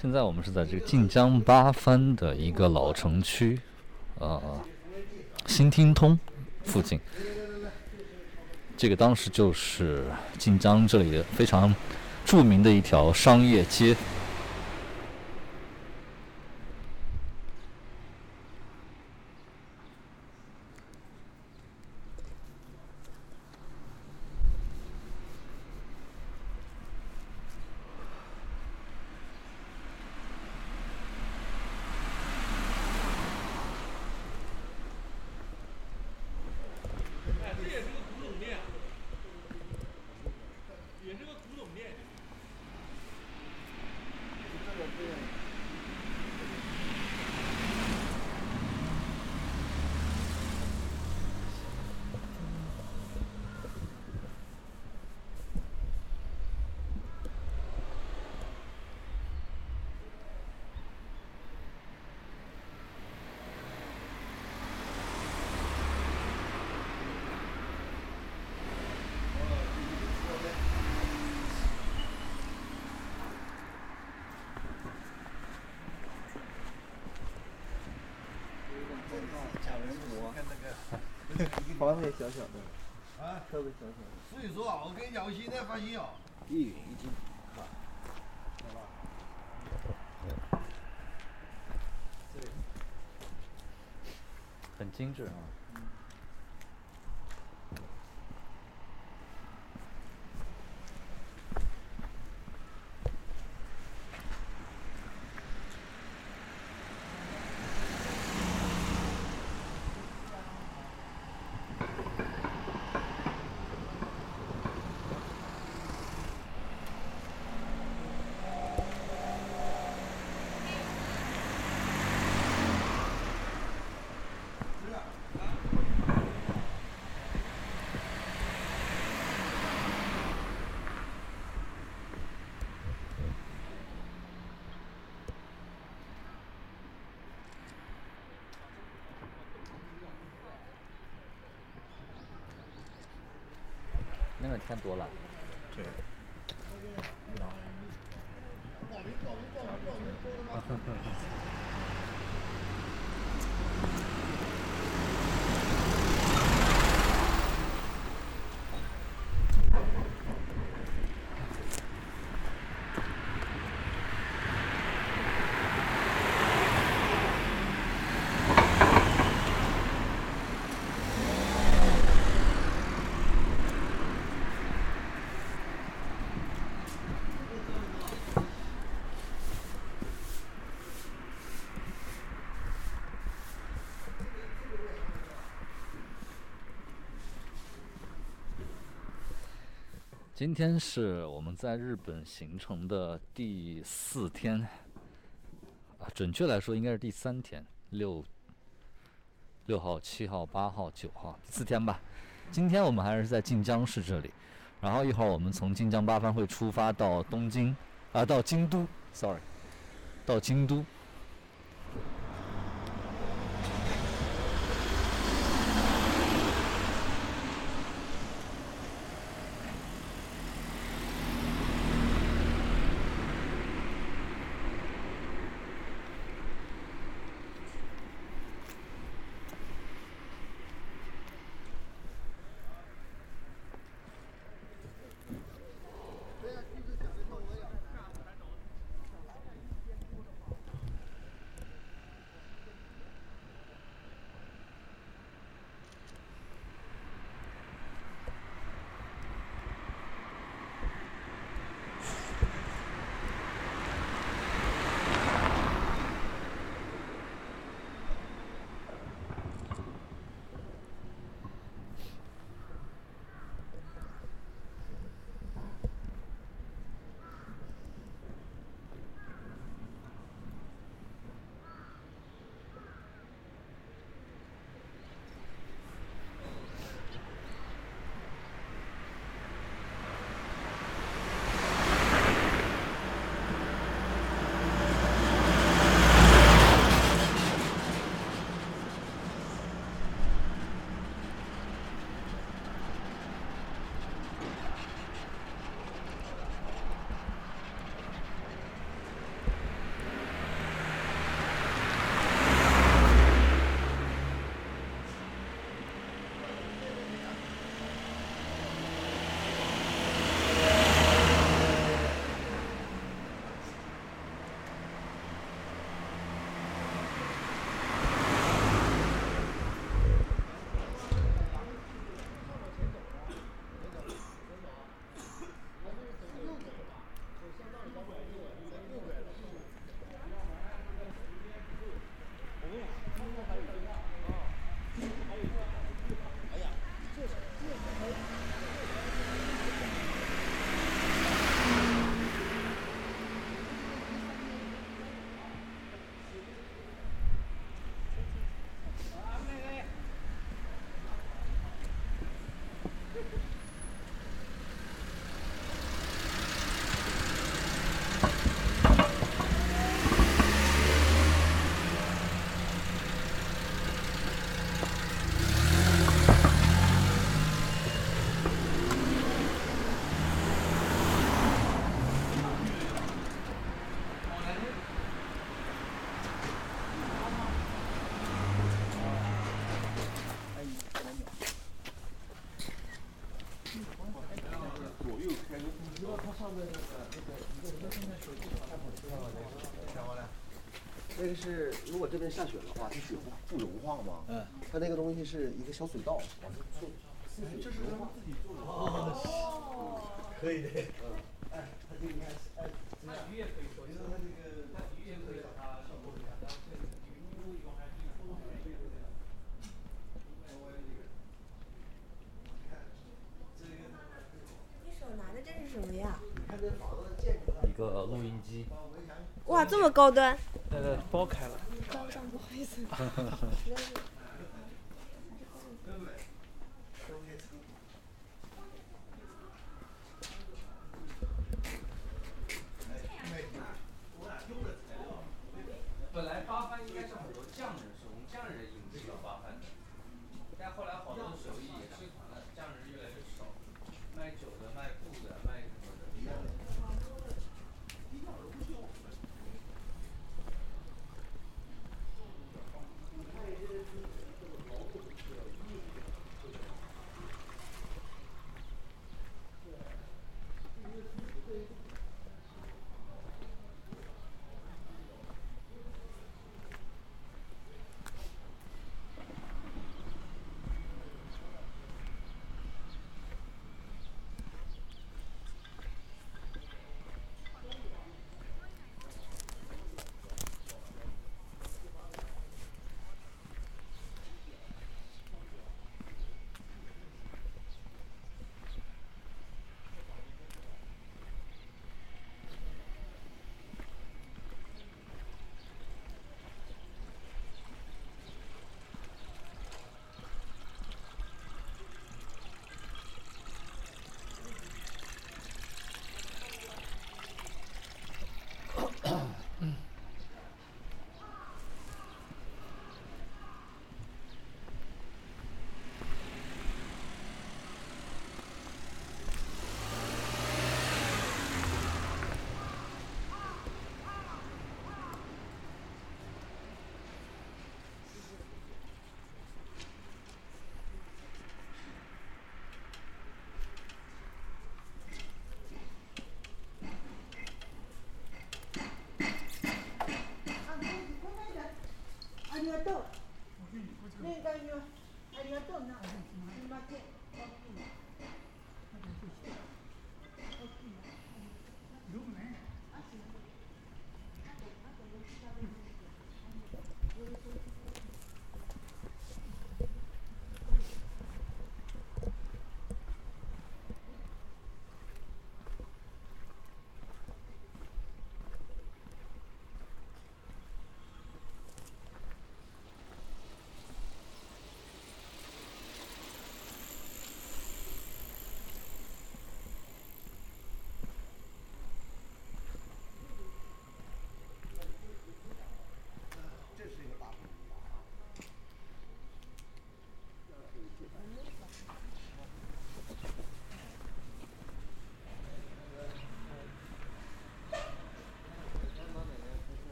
现在我们是在这个晋江八番的一个老城区，呃，新听通附近。这个当时就是晋江这里非常著名的一条商业街。房子也小小的，啊，特别小小的。所以说啊，我跟你讲，我现在发现啊，一元一近，啊，知道吧？很精致啊。那个天多了。对。今天是我们在日本行程的第四天，啊，准确来说应该是第三天，六六号、七号、八号、九号，四天吧。今天我们还是在晋江市这里，然后一会儿我们从晋江八幡会出发到东京，啊，到京都，sorry，到京都。那个是，如果这边下雪的话，这雪不不融化吗？嗯。它那个东西是一个小水道，往这做。这是他们自己做的。哦。可以的。嗯。哎，他就你看，哎，那鱼也可以说，因为它这个，那鱼也可以把它消毒一下，然后这个鱼用还是用风水这个这样。你手拿的这是什么呀？一个录音机。哇，这么高端。那个包开了。高上不好意思。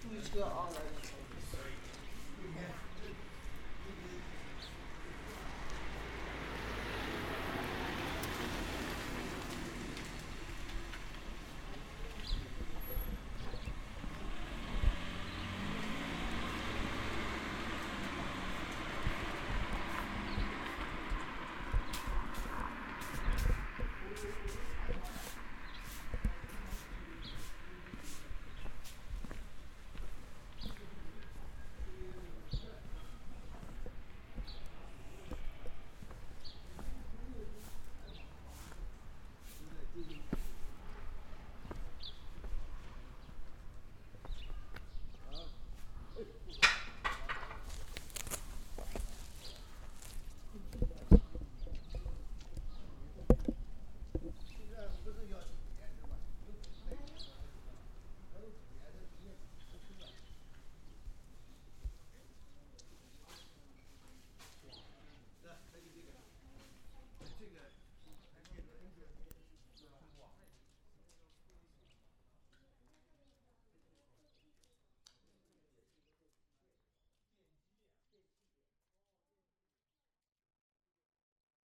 注意车啊！来。